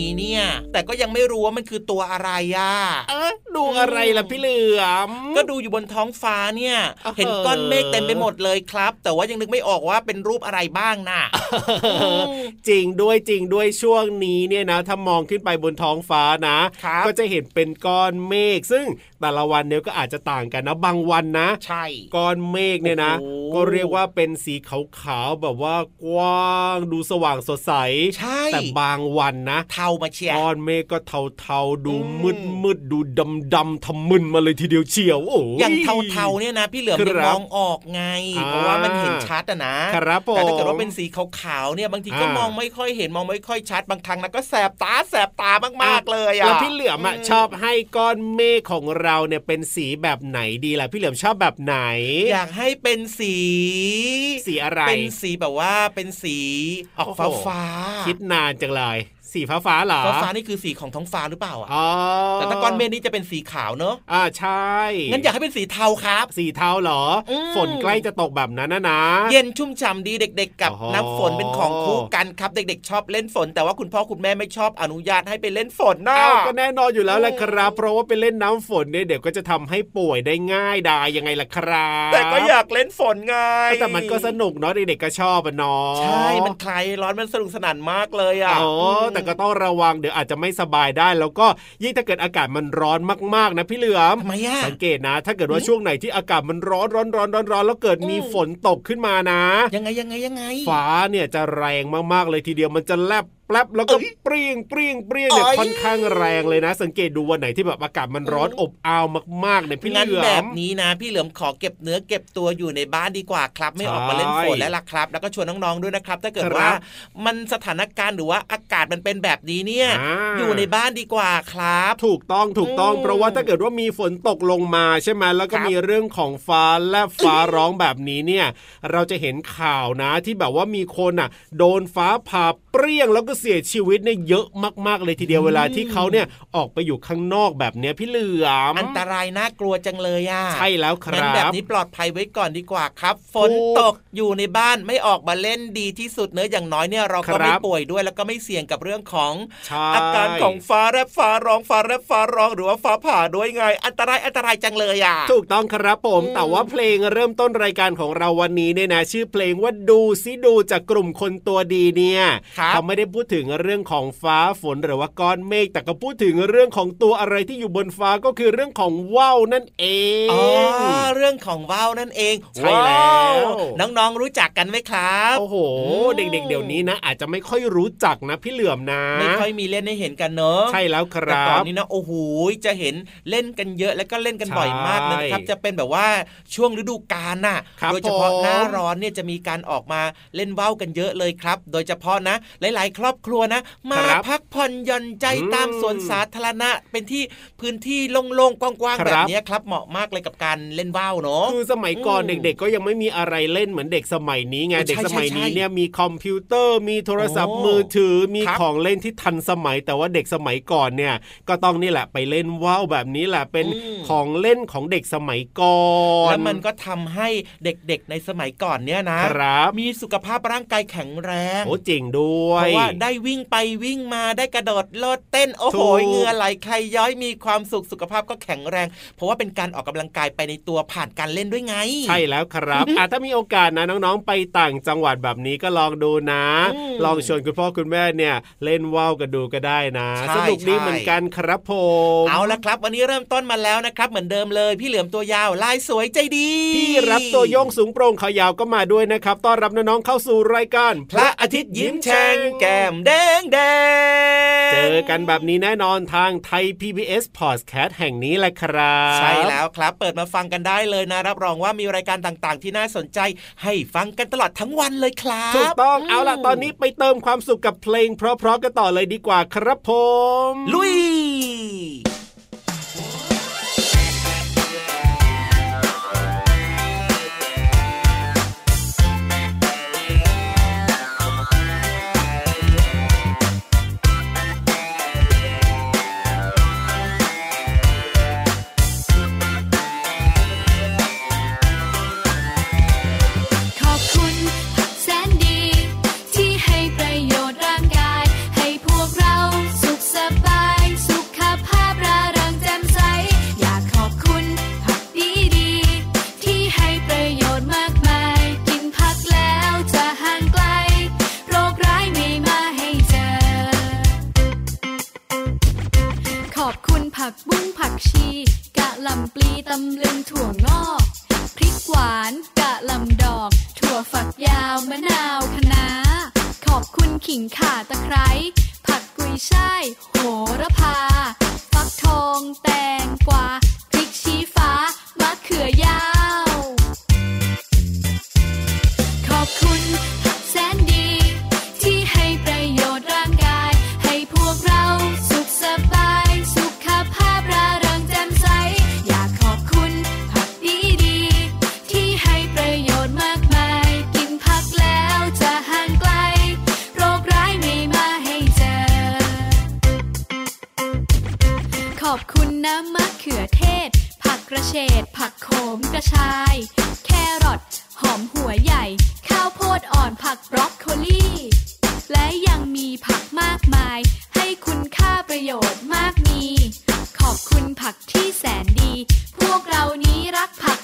นี้เนี่ย แต่ก็ยังไม่รู้ว่ามันคือตัวอะไรอะเอ๊ะ ดูอะไรล่ะพี่เหลือมก็ดูอยู่บนท้องฟ้าเนี่ยเออเห็นก้อนเมฆเต็มไปหมดเลยครับ แต่ว่ายังนึกไม่ออกว่าเป็นรูปอะไรบ้างน่ะจริงด้วยจริงด้วยช่วงนี้เนี่ยนะถ้ามองขึ้นไปบนท้องฟ้านะครับก็จะเห็นเป็นก้อนเมฆซึ่งแต่ละวันเนี่ยก็อาจจะต่างกันนะบางวันนะ ใช่ก้อนเมฆเนี่ยนะโอ้โหก็เรียกว่าเป็นสีขาวๆแบบว่ากว้างดูสว่างสดใสใช่แต่บางวันนะ เทามาเชียร์ก้อนเมฆก็เทาๆดูอืมมืดมืดๆดูดำดำๆทำมึนมาเลยทีเดียวเชียวโอ้ยอย่างเทาๆเนี่ยนะ พี่เหลือมครับยังมองออกไงอ่าเพราะว่ามันเห็นชัดอะนะครับผมแต่ถ้าเกิดว่าเป็นสีขาวๆเนี่ยบางทีก็อ่ามมองไม่ค่อยเห็นมองไม่ค่อยชัดบางครั้งนะก็แสบตาแสบตามากๆเลยอะแล้วพี่เหลือมอะอืมชอบให้ก้อนเมฆของเราเนี่ยเป็นสีแบบไหนดีล่ะพี่เหลือมชอบแบบไหน อยากให้เป็นสี สีอะไรเป็นสีแบบว่าเป็นสีออกโอ้ฟ้าโหฟ้าคิดนานจังเลย สีฟ้าฟ้าๆเหรอฟ้าฟ้านี่คือสีของท้องฟ้าหรือเปล่าอะอ๋อแต่ถ้าก้อนเมฆนี่จะเป็นสีขาวเนอะอ่าใช่งั้นอยากให้เป็นสีเทาครับ สีเทาเหรออมฝนใกล้จะตกแบบนั้นนะนะ เย็นชุ่มฉ่ำดีเด็ก ๆ กับโอ้โหน้ำฝนเป็นของคู่กันครับเด็ก ๆ ชอบเล่นฝน แต่ว่าคุณพ่อคุณแม่ไม่ชอบอนุญาตให้ไปเล่นฝนนะอ้าวก็แน่นอนอยู่แล้วแหละครับ เพราะว่าไปเล่นน้ำฝนเนี่ยเดี๋ยวก็จะทำให้ป่วยได้ง่ายดายยังไงล่ะครับแต่ก็อยากเล่นฝนไงแต่มันก็สนุกเนาะเด็กๆก็ชอบอะเนาะใช่มันคลายร้อนมันสนุกสนานมากเลยอะอ๋อแต่ก็ต้องระวังเดี๋ยวอาจจะไม่สบายได้ แล้วก็ยิ่งถ้าเกิดอากาศมันร้อนมากๆนะพี่เหลือมทำไมอะสังเกตนะ ถ้าเกิดว่าช่วงไหนที่อากาศมันร้อนร้อนร้อนร้อนร้อนแล้วเกิดมีอืมฝนตกขึ้นมานะ ยังไงยังไงยังไง ฟ้าเนี่ยจะแรงมากๆเลยทีเดียวมันจะแลบ แป๊บแล้วก็เอ้ยเปรี้ยงเปรี้ยงเปรี้ยงเนี่ยเอ้ยค่อนข้างแรงเลยนะ สังเกตดูวันไหนที่แบบอากาศมันร้อนอืมอบอ้าวมากๆเนี่ยพี่เหงั้นลือแบบมนี้นะ พี่เหลือมขอเก็บเนื้อเก็บตัวอยู่ในบ้านดีกว่าครับ ไม่ออกมาเล่นฝนใช่แล้วล่ะครับ แล้วก็ชวนน้องๆด้วยนะครับ ถ้าเกิดครับว่ามันสถานการณ์หรือว่าอากาศมันเป็นแบบนี้เนี่ยอ่าอยู่ในบ้านดีกว่าครับ ถูกต้องถูกต้องอืมเพราะว่าถ้าเกิดว่ามีฝนตกลงมาใช่ไหมแล้วก็ครับมีเรื่องของฟ้าแลบฟ้าร้องแบบนี้เนี่ย เราจะเห็นข่าวนะที่แบบว่ามีคนอะ โดนฟ้าผ่าเปรี้ยงแล้วก็เสียชีวิตเนี่ยเยอะมากๆเลยทีเดียวเวลาที่เขาเนี่ยออกไปอยู่ข้างนอกแบบเนี้ยพี่เหลือมอันตรายน่ากลัวจังเลยอะใช่แล้วคงั้นรับแบบนี้ปลอดภัยไว้ก่อนดีกว่าครับ ฝนถูกตกอยู่ในบ้านไม่ออกมาเล่นดีที่สุดเนื้อะอย่างน้อยเนี่ยเราก็ครับไม่ป่วยด้วยแล้วก็ไม่เสี่ยงกับเรื่องของใช่อาการของฟ้าแลบฟ้าร้องฟ้าแลบฟ้าร้องหรือว่าฟ้าผ่าด้วยไง อันตรายอันตรายจังเลยอะถูกต้องครับผมอืมแต่ว่าเพลงเริ่มต้นรายการของเราวันนี้เนี่ยนะ ชื่อเพลงว่าดูซิดูจากกลุ่มคนตัวดีเนี่ยครับเขาไม่ได้พูดถึงเรื่องของฟ้าฝนหรือว่าก้อนเมฆแต่ก็พูดถึงเรื่องของตัวอะไรที่อยู่บนฟ้าก็คือเรื่องของว่าวนั่นเองอ๋อเรื่องของว่าวนั่นเองใช่แล้วว้าวน้องๆรู้จักกันไหมครับโอ้โหอืมเด็กๆเดี๋ยวนี้นะ อาจจะไม่ค่อยรู้จักนะพี่เหลื่อมนะไม่ค่อยมีเล่นให้เห็นกันเนอะใช่แล้วคแต่รัก่อนบนี้นะโอ้โหจะเห็นเล่นกันเยอะแล้วก็เล่นกันใช่บ่อยมากนะครับ จะเป็นแบบว่าช่วงฤดูกาลน่ะครับโดยเฉพาะผมหน้าร้อนเนี่ยจะมีการออกมาเล่นว่าวกันเยอะเลยครับ โดยเฉพาะนะหลายๆครอบครัวนะ มาครับพักผ่อนหย่อนใจอืมตามสวนสาธารณะ เป็นที่พื้นที่โล่งๆกว้างคๆรับแบบเนี้ยครับเหมาะมากเลยกับการเล่นว่าวเนาะคือสมัยก่อนอืมเด็ก ๆ ก็ยังไม่มีอะไรเล่นเหมือนเด็กสมัยนี้ไงโอ้ใช่เด็กสมัยนี้ใช่เนี่ยมีคอมพิวเตอร์มีโทรศัพท์โอ้มือถือมีครับของเล่นที่ทันสมัย แต่ว่าเด็กสมัยก่อนเนี่ยก็ต้องนี่แหละไปเล่นว่าวแบบนี้แหละเป็นอืมของเล่นของเด็กสมัยก่อนแล้วมันก็ทำให้เด็กๆในสมัยก่อนเนี่ยนะครับมีสุขภาพร่างกายแข็งแรงโอ้จริงด้วยเพราะว่าได้วิ่งไปวิ่งมาได้กระโดดโลดเต้นโอ้โหถูกเหงื่อไหลใครย้อยมีความสุขสุขภาพก็แข็งแรง เพราะว่าเป็นการออกกำลังกายไปในตัวผ่านการเล่นด้วยไง ใช่แล้วครับอะถ้ามีโอกาสนะน้องๆ ไปต่างจังหวัดแบบนี้ก็ลองดูนะอืมลองชวนคุณพ่อคุณแม่เนี่ย เล่นว่าวกันดูก็ได้นะใช่สนุกดีใช่เหมือนกันครับผมเอาละครับ วันนี้เริ่มต้นมาแล้วนะครับ เหมือนเดิมเลย พี่เหลือมตัวยาวลายสวยใจดี พี่รับตัวโยงสูงโปร่งขายาวก็มาด้วยนะครับต้อนรับน้องๆเข้าสู่รายการ พระอาทิตย์ยิ้มแฉ่งแก้มแดงแดงเจอกันแบบนี้แน่นอนทางไทย PBS Podcast แห่งนี้แหละครับ ใช่แล้วครับเปิดมาฟังกันได้เลยนะ รับรองว่ามีรายการต่างๆ ที่น่าสนใจ ให้ฟังกันตลอดทั้งวันเลยครับถูกต้องเอาล่ะตอนนี้ไปเติมความสุขกับเพลง เพราะๆกันต่อเลยดีกว่าครับผม ลุย อบคุณน้ำมะเขือเทศ ผักกระเฉดผักโขมกระชาย แครอทหอมหัวใหญ่ ข้าวโพดอ่อนผักบรอกโคลีและยังมีผักมากมาย ให้คุณค่าประโยชน์มากมี ขอบคุณผักที่แสนดี พวกเรานี้รักผัก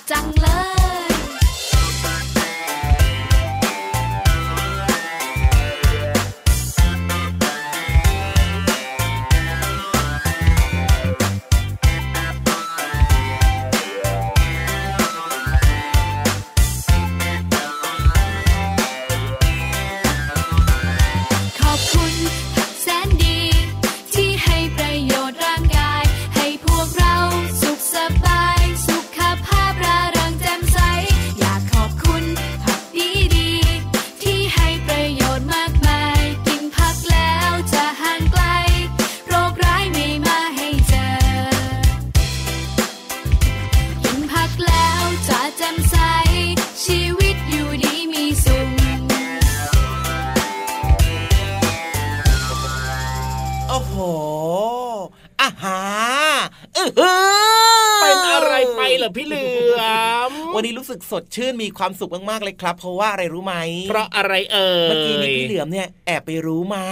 สึกสดชื่นมีความสุขมากๆเลยครับ เพราะว่าอะไรรู้ไหมเพราะอะไรเอ่ยเมื่อกี้นี้พี่เหลือมเนี่ยแอบไปรู้มา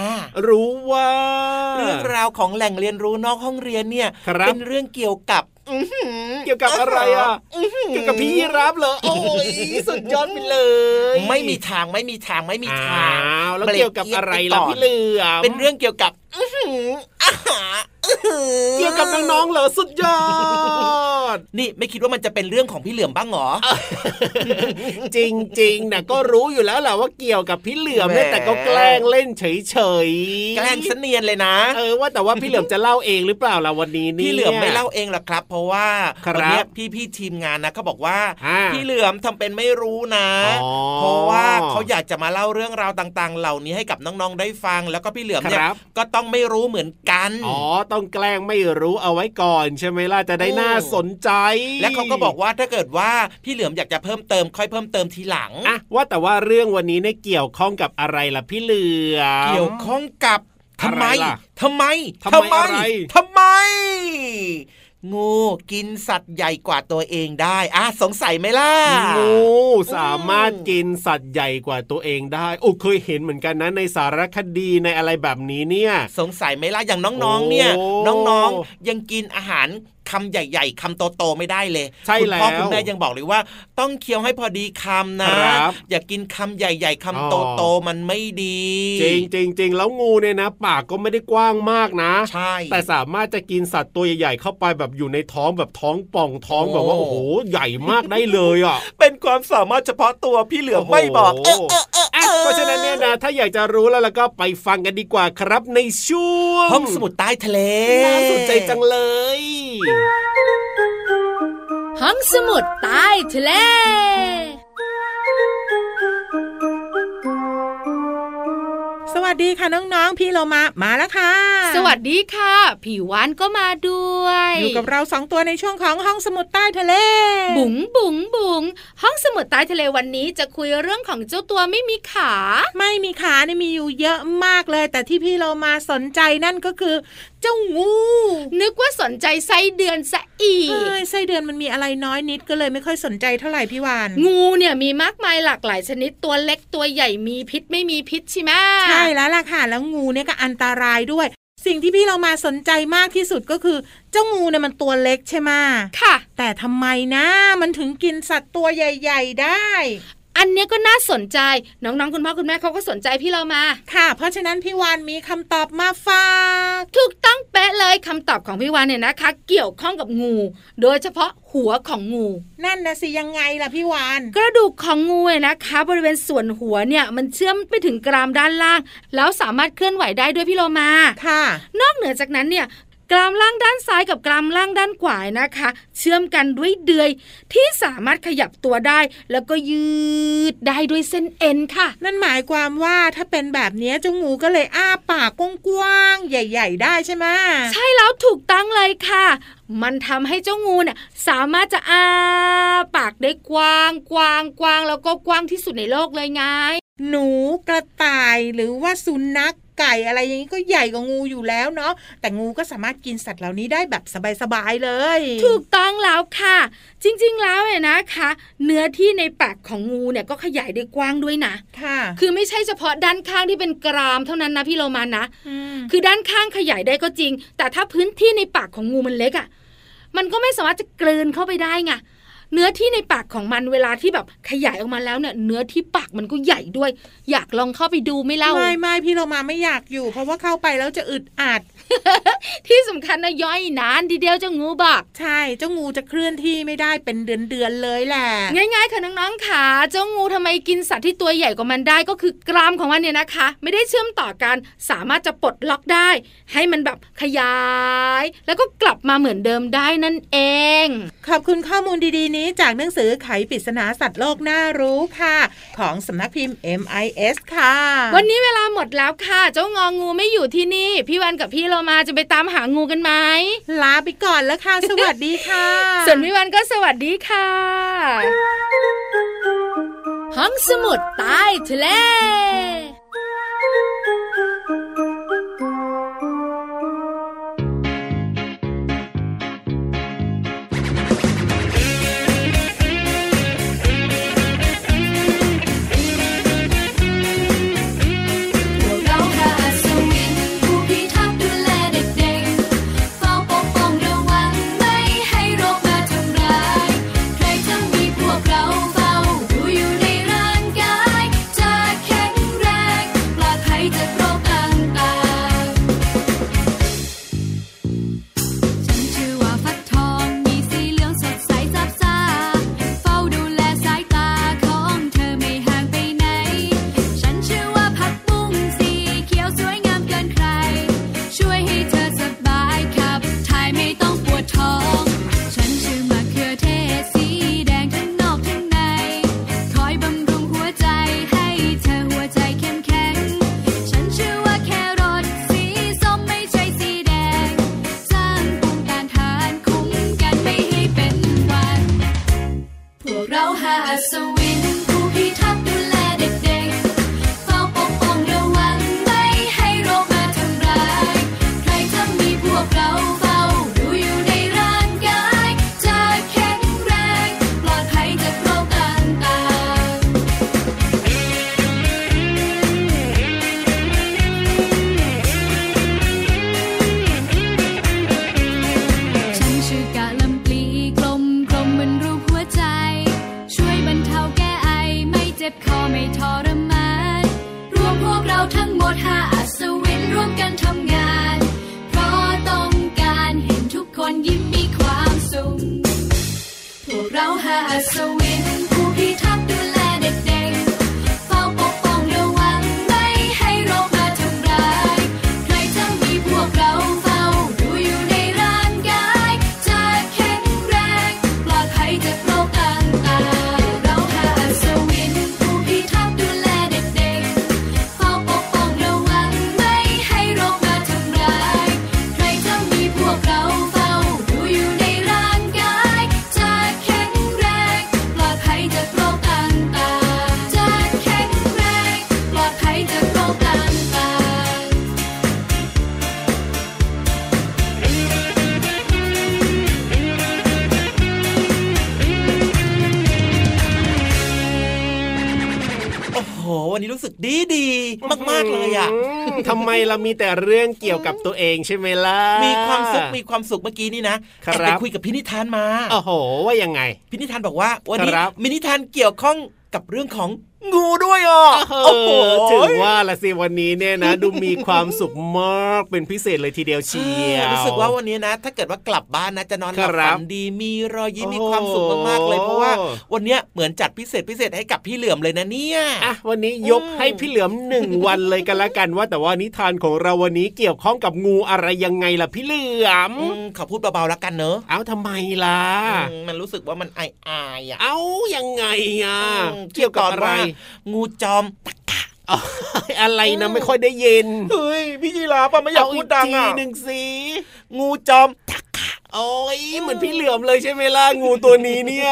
รู้ว่า เรื่องราวของแหล่งเรียนรู้นอกห้องเรียนเนี่ยครับเป็นเรื่องเกี่ยวกับเกี่ยวกับอะไรอะเกี่ยวกับพี่ยีราฟเหรอโอ้ยสุดยอดไปเลย ไม่มีทางไม่มีทางไม่มีทางอ้าวแล้วเกี่ยวกับอะไรล่ะพี่เหลือมเป็นเรื่องเกี่ยวกับ อื้อหืออาหารอื้อหือเกี่ยวกับน้องๆเหรอสุดยอด นี่ไม่คิดว่ามันจะเป็นเรื่องของพี่เหลือมบ้างเหรอ จริงๆนะก็รู้อยู่แล้วแหละว่าเกี่ยวกับพี่เหลือมเนี่ยแหมแต่ก็แกล้งเล่นเฉยๆ แกล้งเสนียนเลยนะ เออว่าแต่ว่าพี่เหลือมจะเล่าเองหรือเปล่าล่ะวันนี้นี่ยพี่เหลือมไม่เล่าเองหรอกครับ เพราะว่าครับวัเนี้ยพี่พี่ๆทีมงานนะเขาบอกว่าอ่าพี่เหลือมทำเป็นไม่รู้นะอ๋อเพราะว่าเขาอยากจะมาเล่าเรื่องราวต่าง ๆ เหล่านี้ให้กับน้องๆได้ฟัง แล้วก็พี่เหลือมเนี่ยครับก็ต้องไม่รู้เหมือนกัน อ๋อ ต้องแกล้งไม่รู้เอาไว้ก่อน ใช่ไหมล่ะจะได้น่าสนใจ และเขาก็บอกว่าถ้าเกิดว่าพี่เหลือมอยากจะเพิ่มเติมค่อยเพิ่มเติมทีหลังอะว่าแต่ว่าเรื่องวันนี้เนี่ยเกี่ยวข้องกับอะไรล่ะพี่เหลือมเกี่ยวข้องกับทำไมอะไรล่ะทำไมทำไมอะไรทำไม งูกินสัตว์ใหญ่กว่าตัวเองได้อะสงสัยไหมล่ะ งูสามารถกินสัตว์ใหญ่กว่าตัวเองได้โอ้เคยเห็นเหมือนกันนะในสารคดีในอะไรแบบนี้เนี่ย สงสัยไหมล่ะอย่างน้องๆเนี่ยโอ้น้องๆยังกินอาหาร คำใหญ่ๆคำโตๆไม่ได้เลยใช่คุณพ่อแล้วคุณแม่ยังบอกเลยว่า ต้องเคี้ยวให้พอดีคำนะครับอย่ากินคำใหญ่ ๆคำอ๋โตอๆมันไม่ดี จริงจริงจริงแล้วงูเนี่ยนะ ปากก็ไม่ได้กว้างมากนะใช่แต่สามารถจะกินสัตว์ตัวใหญ่ๆเข้าไปแบบอยู่ในท้องแบบท้องป่องท้องโอ้แบบว่าโอ้โหใหญ่มากได้เลยอะเป็นความสามารถเฉพาะตัวพี่เหลือมโอ้โหไม่บอกเออเออเอออะเพราะฉะนั้นเนี่ยนะถ้าอยากจะรู้แล้วแล้วก็ไปฟังกันดีกว่าครับในช่วงห้องสมุดใต้ทะเลน่าสนใจจังเลย ห้องสมุดใต้ทะเลสวัสดีค่ะน้องๆ พี่โลมามาแล้วค่ะ สวัสดีค่ะผิววานก็มาด้วย อยู่กับเราสองตัวในช่วงของห้องสมุดใต้ทะเล บุ๋งบุ๋งบุ๋งห้องสมุดใต้ทะเลวันนี้จะคุยเรื่องของเจ้าตัวไม่มีขา ไม่มีขาเนี่ยมีอยู่เยอะมากเลย แต่ที่พี่โลมาสนใจนั่นก็คือเจ้างู นึกว่าสนใจไส้เดือนซะอีกเอ้ยไส้เดือนมันมีอะไรน้อยนิดก็เลยไม่ค่อยสนใจเท่าไหร่พี่วาน งูเนี่ยมีมากมายหลากหลายชนิดตัวเล็กตัวใหญ่มีพิษไม่มีพิษใช่ไหมใช่แล้วล่ะค่ะ แล้วงูเนี่ยก็อันตรายด้วย สิ่งที่พี่เรามาสนใจมากที่สุดก็คือ เจ้างูเนี่ยมันตัวเล็กใช่ไหมค่ะ แต่ทำไมนะมันถึงกินสัตว์ตัวใหญ่ ๆ ได้ อันเนี้ยก็น่าสนใจน้องๆคุณพ่อคุณแม่เขาก็สนใจพี่เรามา ค่ะ เพราะฉะนั้นพี่วานมีคำตอบมาฝากถูกต้องเป๊ะเลยคำตอบของพี่วานเนี่ยนะคะ เกี่ยวข้องกับงู โดยเฉพาะหัวของงู นั่นนะสิยังไงล่ะพี่วานกระดูกของงูเนี่ยนะคะ บริเวณส่วนหัวเนี่ยมันเชื่อมไปถึงกรามด้านล่าง แล้วสามารถเคลื่อนไหวได้ด้วยพี่โลมาค่ะ นอกเหนือจากนั้นเนี่ย กรามล่างด้านซ้ายกับกรามล่างด้านขวานะคะ เชื่อมกันด้วยเดือยที่สามารถขยับตัวได้ แล้วก็ยืดได้ด้วยเส้นเอ็นค่ะ นั่นหมายความว่าถ้าเป็นแบบเนี้ยเจ้างูก็เลยอ้าปากกว้างๆใหญ่ ๆ ได้ใช่ไหมใช่แล้วถูกต้องเลยค่ะ มันทำให้เจ้างูเนี่ยสามารถจะอ้าปากได้กว้างกว้างกว้างแล้วก็กว้างที่สุดในโลกเลยไงหนูกระต่ายหรือว่าสุนัข ไก่อะไรอย่างนี้ก็ใหญ่กว่างูอยู่แล้วเนาะแต่งูก็สามารถกินสัตว์เหล่านี้ได้แบบสบายๆเลย ถูกต้องแล้วค่ะ จริงๆแล้วเนี่ยนะคะ เนื้อที่ในปากของงูเนี่ยก็ขยายได้กว้างด้วยนะค่ะ คือไม่ใช่เฉพาะด้านข้างที่เป็นกรามเท่านั้นนะพี่โรมานะมคือด้านข้างขยายได้ก็จริง แต่ถ้าพื้นที่ในปากของงูมันเล็กอะ่ะมันก็ไม่สามารถจะกลืนเข้าไปได้ไง เนื้อที่ในปากของมันเวลาที่แบบขยายออกมาแล้วเนี่ย เนื้อที่ปากมันก็ใหญ่ด้วย อยากลองเข้าไปดูไม่เล่าไม่ไม่พี่เรามาไม่อยากอยู่ เพราะว่าเข้าไปแล้วจะอึดอัด ที่สำคัญนะย่อยนานทีเดียวเจ้างูบอก ใช่เจ้างูจะเคลื่อนที่ไม่ได้เป็นเดือนๆเลยแหละง่ายๆค่ะน้องๆค่ะเจ้างูทำไมกินสัตว์ที่ตัวใหญ่กว่ามันได้ก็คือกรามของมันเนี่ยนะคะ ไม่ได้เชื่อมต่อกันสามารถจะปลดล็อกได้ ให้มันแบบขยาย แล้วก็กลับมาเหมือนเดิมได้นั่นเอง ขอบคุณข้อมูลดีๆนี้ จากหนังสือไขปริศนาสัตว์โลกน่ารู้ค่ะ ของสำนักพิมพ์ MIS ค่ะ วันนี้เวลาหมดแล้วค่ะ เจ้างองูไม่อยู่ที่นี่ พี่วันกับพี่เรามาจะไปตามหางูกันไหมลาไปก่อนแล้วค่ะ สวัสดีค่ะ ส่วนพี่วันก็สวัสดีค่ะ ห้องสมุดใต้ทะเล วันนี้รู้สึกดีดีๆมากๆเลยอะมทำไมเรามีแต่เรื่องเกี่ยวกับตัวเองใช่ไหมล่ะ มีความสุขมีความสุขเมื่อกี้นี่นะครับแอบไปคุยกับพี่นิทานมา โอ้โห ว่ายังไงพี่นิทานบอกว่าวันนี้ครับมีนิทานเกี่ยวข้องกับเรื่องของ งูด้วยอะโอ้โหถึงว่าละสิวันนี้เนี่ยนะ ดูมีความสุขมากเป็นพิเศษเลยทีเดียวเชียวรู้สึกว่าวันนี้นะ ถ้าเกิดว่ากลับบ้านนะจะนอนหลับครับฝันดีมีรอยยิ้มโอ้มีความสุขมากๆเลยเพราะว่าวันเนี้ยเหมือนจัดพิเศษพิเศษให้กับพี่เหลือมเลยนะเนี่ยอะวันนี้ยกให้พี่เหลือมหนึ่งวันเลยกันละกันว่าแต่ว่านิทานของเราวันนี้เกี่ยวข้องกับงูอะไรยังไงล่ะพี่เหลือมอืมขอพูดเบาๆแล้วกันเนอะเอ้าทำไมล่ะอืมมันรู้สึกว่ามันอายๆอะเอ้ายังไงอะอืมเกี่ยวกับอะไรที่ตนว่างูจอมอ๋ออะไรนะไม่ค่อยได้ยินเฮ้ยพี่ยีราฟอะไม่อยากพูดดังเอีอะกทีหนึ่งสิงูจอมโอ้ยเหมือนพี่เหลือมเลยใช่ไหมล่ะงูตัวนี้เนี่ย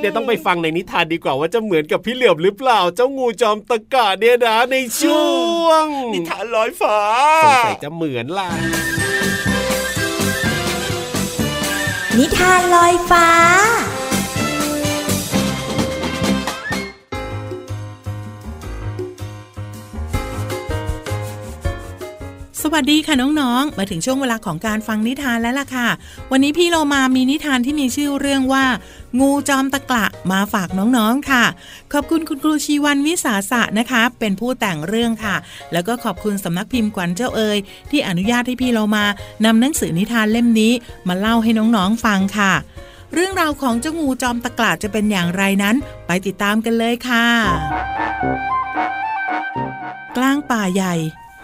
เดี๋ยวต้องไปฟังในนิทานดีกว่าว่าจะเหมือนกับพี่เหลือมหรือเปล่า เจ้างูจอมตะกะเนี่ยนะในช่วง นิทานลอยฟ้าสงสัยจะเหมือนล่ะ นิทานลอยฟ้า วัสดีค่ะน้องๆ มาถึงช่วงเวลาของการฟังนิทานแล้วล่ะค่ะ วันนี้พี่เรมามีนิทานที่มีชื่อเรื่องว่า งูจอมตะกละมาฝากน้องๆค่ะ ขอบคุณคุณครูชีวันวิสาสะนะคะ เป็นผู้แต่งเรื่องค่ะ แล้วก็ขอบคุณสำนักพิมพ์กวันเจ้าเอ๋ยที่อนุญาตให้พี่เรมานำหนังสือนิทานเล่มนี้ มาเล่าให้น้องๆฟังค่ะ เรื่องราวของเจ้างูจอมตะกละจะเป็นอย่างไรนั้น ไปติดตามกันเลยค่ะ กลางป่าใหญ่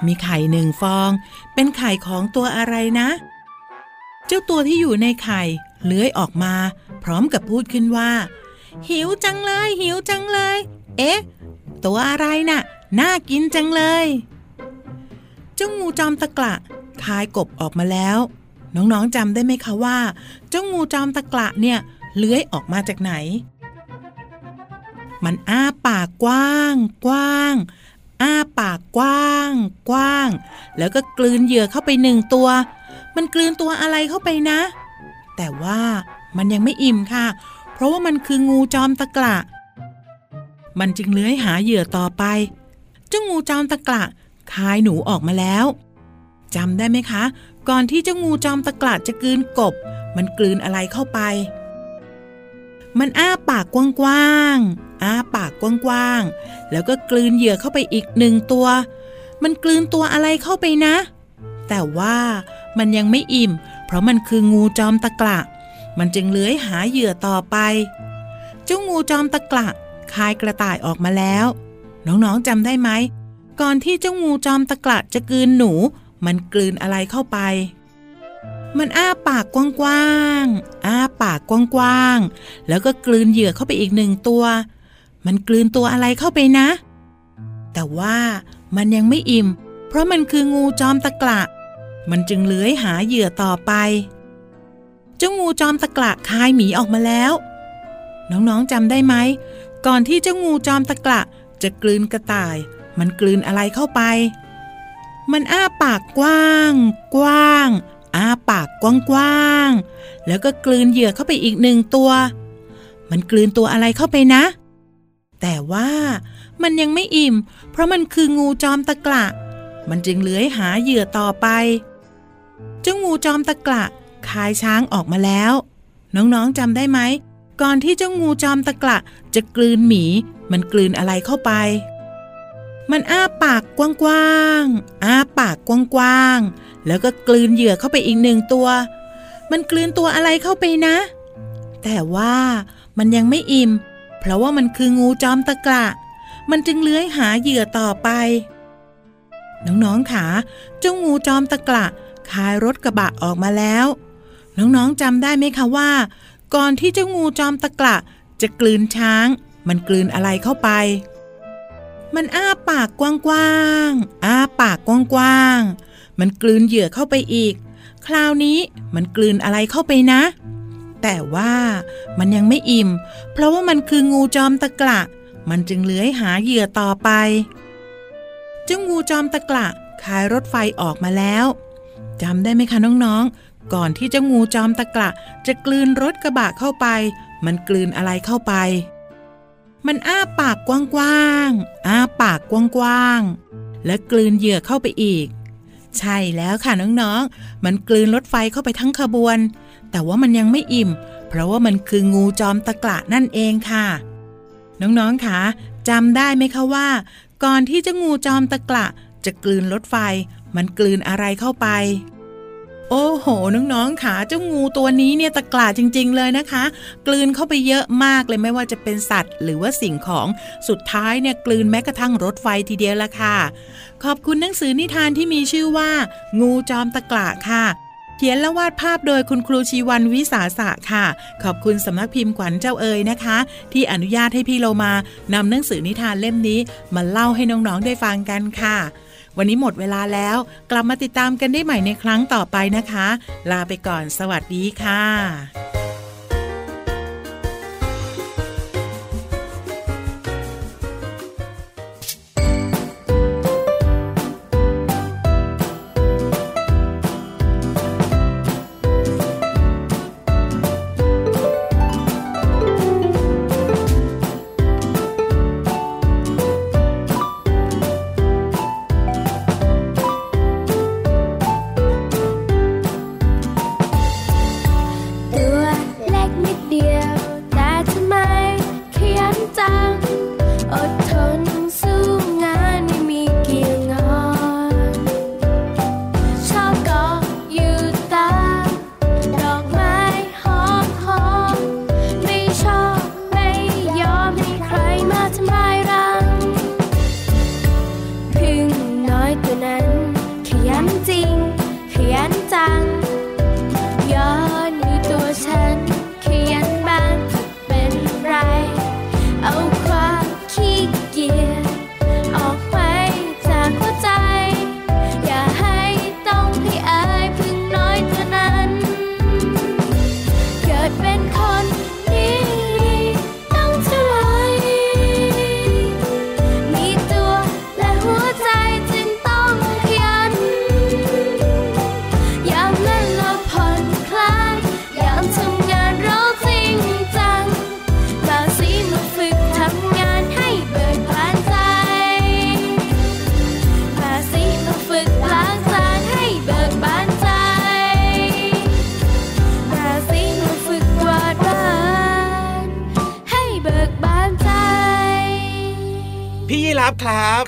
มีไข่หนึ่งฟอง เป็นไข่ของตัวอะไรนะ เจ้าตัวที่อยู่ในไข่เลื้อยออกมา พร้อมกับพูดขึ้นว่า หิวจังเลย หิวจังเลย เอ๊ะ ตัวอะไรน่ะ น่ากินจังเลย เจ้างูจอมตะกละคายกบออกมาแล้ว น้องๆจำได้ไหมคะว่า เจ้างูจอมตะกละเนี่ยเลื้อยออกมาจากไหน มันอ้าปากกว้าง กว้าง อ้าปากกว้าง กว้าง แล้วก็กลืนเหยื่อเข้าไปหนึ่งตัว มันกลืนตัวอะไรเข้าไปนะ แต่ว่ามันยังไม่อิ่มค่ะ เพราะว่ามันคืองูจอมตะกละ มันจึงเลื้อยหาเหยื่อต่อไป เจ้างูจอมตะกละคายหนูออกมาแล้วจำได้ไหมคะ ก่อนที่เจ้างูจอมตะกละจะกลืนกบ มันกลืนอะไรเข้าไป มันอ้าปากกว้าง อ้าปากกว้างๆ แล้วก็กลืนเหยื่อเข้าไปอีกหนึ่งตัว มันกลืนตัวอะไรเข้าไปนะ แต่ว่ามันยังไม่อิ่ม เพราะมันคืองูจอมตะกละมันจึงเลื้อยหาเหยื่อต่อไป เจ้างูจอมตะกละคายกระต่ายออกมาแล้ว น้องๆจำได้ไหม ก่อนที่เจ้างูจอมตะกละจะกลืนหนู มันกลืนอะไรเข้าไป มันอ้าปากกว้างๆ อ้าปากกว้างๆ แล้วก็กลืนเหยื่อเข้าไปอีกหนึ่งตัว มันกลืนตัวอะไรเข้าไปนะ แต่ว่ามันยังไม่อิ่ม เพราะมันคืองูจอมตะกละมันจึงเลื้อยหาเหยื่อต่อไป เจ้างูจอมตะกละคายหมีออกมาแล้ว น้องๆจำได้ไหม ก่อนที่เจ้างูจอมตะกละจะกลืนกระต่าย มันกลืนอะไรเข้าไป มันอ้าปากกว้าง กว้าง อ้าปากกว้างๆแล้วก็กลืนเหยื่อเข้าไปอีกหนึ่งตัว มันกลืนตัวอะไรเข้าไปนะ แต่ว่ามันยังไม่อิ่ม เพราะมันคืองูจอมตะกละ มันจึงเลื้อยหาเหยื่อต่อไป เจ้างูจอมตะกละคายช้างออกมาแล้ว น้องๆจำได้ไหม ก่อนที่เจ้างูจอมตะกละจะกลืนหมี มันกลืนอะไรเข้าไป มันอ้าปากกว้างๆอ้าปากกว้างๆแล้วก็กลืนเหยื่อเข้าไปอีกหนึ่งตัว มันกลืนตัวอะไรเข้าไปนะ แต่ว่ามันยังไม่อิ่ม เพราะว่ามันคืองูจอมตะกละมันจึงเลื้อยหาเหยื่อต่อไป น้องๆขาเจ้างูจอมตะกละคายรถกระบะออกมาแล้ว น้องๆจำได้ไหมคะว่า ก่อนที่เจ้างูจอมตะกละจะกลืนช้าง มันกลืนอะไรเข้าไป มันอ้าปากกว้างๆอ้าปากกว้างๆมันกลืนเหยื่อเข้าไปอีก คราวนี้มันกลืนอะไรเข้าไปนะ แต่ว่ามันยังไม่อิ่ม เพราะว่ามันคืองูจอมตะกละ มันจึงเลื้อยหาเหยื่อต่อไปเจ้างูจอมตะกละคายรถไฟออกมาแล้วจำได้ไหมคะน้องๆ ก่อนที่เจ้างูจอมตะกละจะกลืนรถกระบะเข้าไป มันกลืนอะไรเข้าไป มันอ้าปากกว้างๆอ้าปากกว้างๆและกลืนเหยื่อเข้าไปอีก ใช่แล้วค่ะน้องๆ มันกลืนรถไฟเข้าไปทั้งขบวน แต่ว่ามันยังไม่อิ่ม เพราะว่ามันคืองูจอมตะกละนั่นเองค่ะ น้องๆคะจำได้ไหมคะว่า ก่อนที่จะงูจอมตะกละจะกลืนรถไฟ มันกลืนอะไรเข้าไป โอ้โห น้องๆค่ะเจ้างูตัวนี้เนี่ยตะกละจริง ๆ เลยนะคะ กลืนเข้าไปเยอะมากเลยไม่ว่าจะเป็นสัตว์ หรือว่าสิ่งของสุดท้ายเนี่ยกลืนแม้กระทั่งรถไฟทีเดียวละค่ะ ขอบคุณหนังสือนิทานที่มีชื่อว่า งูจอมตะกละค่ะ เขียนและวาดภาพโดยคุณครูชีวันวิสาสะค่ะ ขอบคุณสำนักพิมพ์ขวัญเจ้าเอ๋ยนะคะ ที่อนุญาตให้พี่โลมานำหนังสือนิทานเล่มนี้ มาเล่าให้น้องๆได้ฟังกันค่ะ วันนี้หมดเวลาแล้ว กลับมาติดตามกันได้ใหม่ในครั้งต่อไปนะคะ ลาไปก่อนสวัสดีค่ะ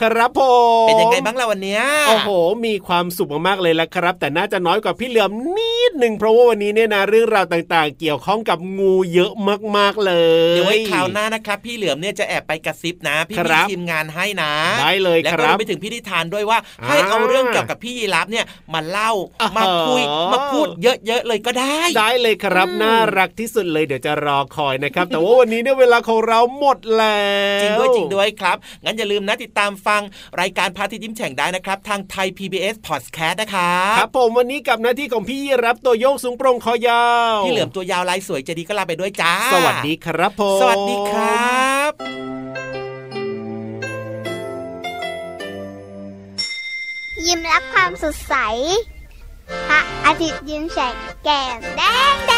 ครับครับผมเป็นยังไงบ้างล่ะวันเนี้ยโอ้โห มีความสุขมากๆเลยละครับ แต่น่าจะน้อยกว่าพี่เหลือมนิดหนึ่งเพราะว่าวันนี้เนี่ยนะเรื่องราวต่างๆ เกี่ยวข้องกับงูเยอะมากๆเลยเดี๋ยวไว้คราวหน้านะครับ พี่เหลือมเนี่ยจะแอบไปกระซิบนะ พี่ครับทีมงานให้นะได้เลยแล้วคก็รัรบวมไปถึงพี่นิทานด้วยว่าอ่า ให้เอาเรื่องเกี่ยวกับพี่ยีรับเนี่ยมาเล่าอ่าฮะมาคุยมาพูดเยอะๆเลยก็ได้ ได้เลยครับอืมน่ารักที่สุดเลยเดี๋ยวจะรอคอยนะครับ แต่ว่าวันนี้เนี่ยเวลาของเราหมดแล้วจริงด้วยจริงด้วยครับงั้นอย่าลืมนะติดตามฟังรายการพาทิตย์ยิ้มแฉ่งได้นะครับ ทางไทย PBS Podcast นะครับครับผมวันนี้กับหน้าที่ของพี่รับตัวโยกสูงโปร่งคอยาวพี่เหลือมตัวยาวลายสวยใจะดีก็ลาไปด้วยจ้า สวัสดีครับผมสวัสดีครับยิ้มรับความสดใส พระอาทิตย์ยิ้มแฉกแก้มแดงแด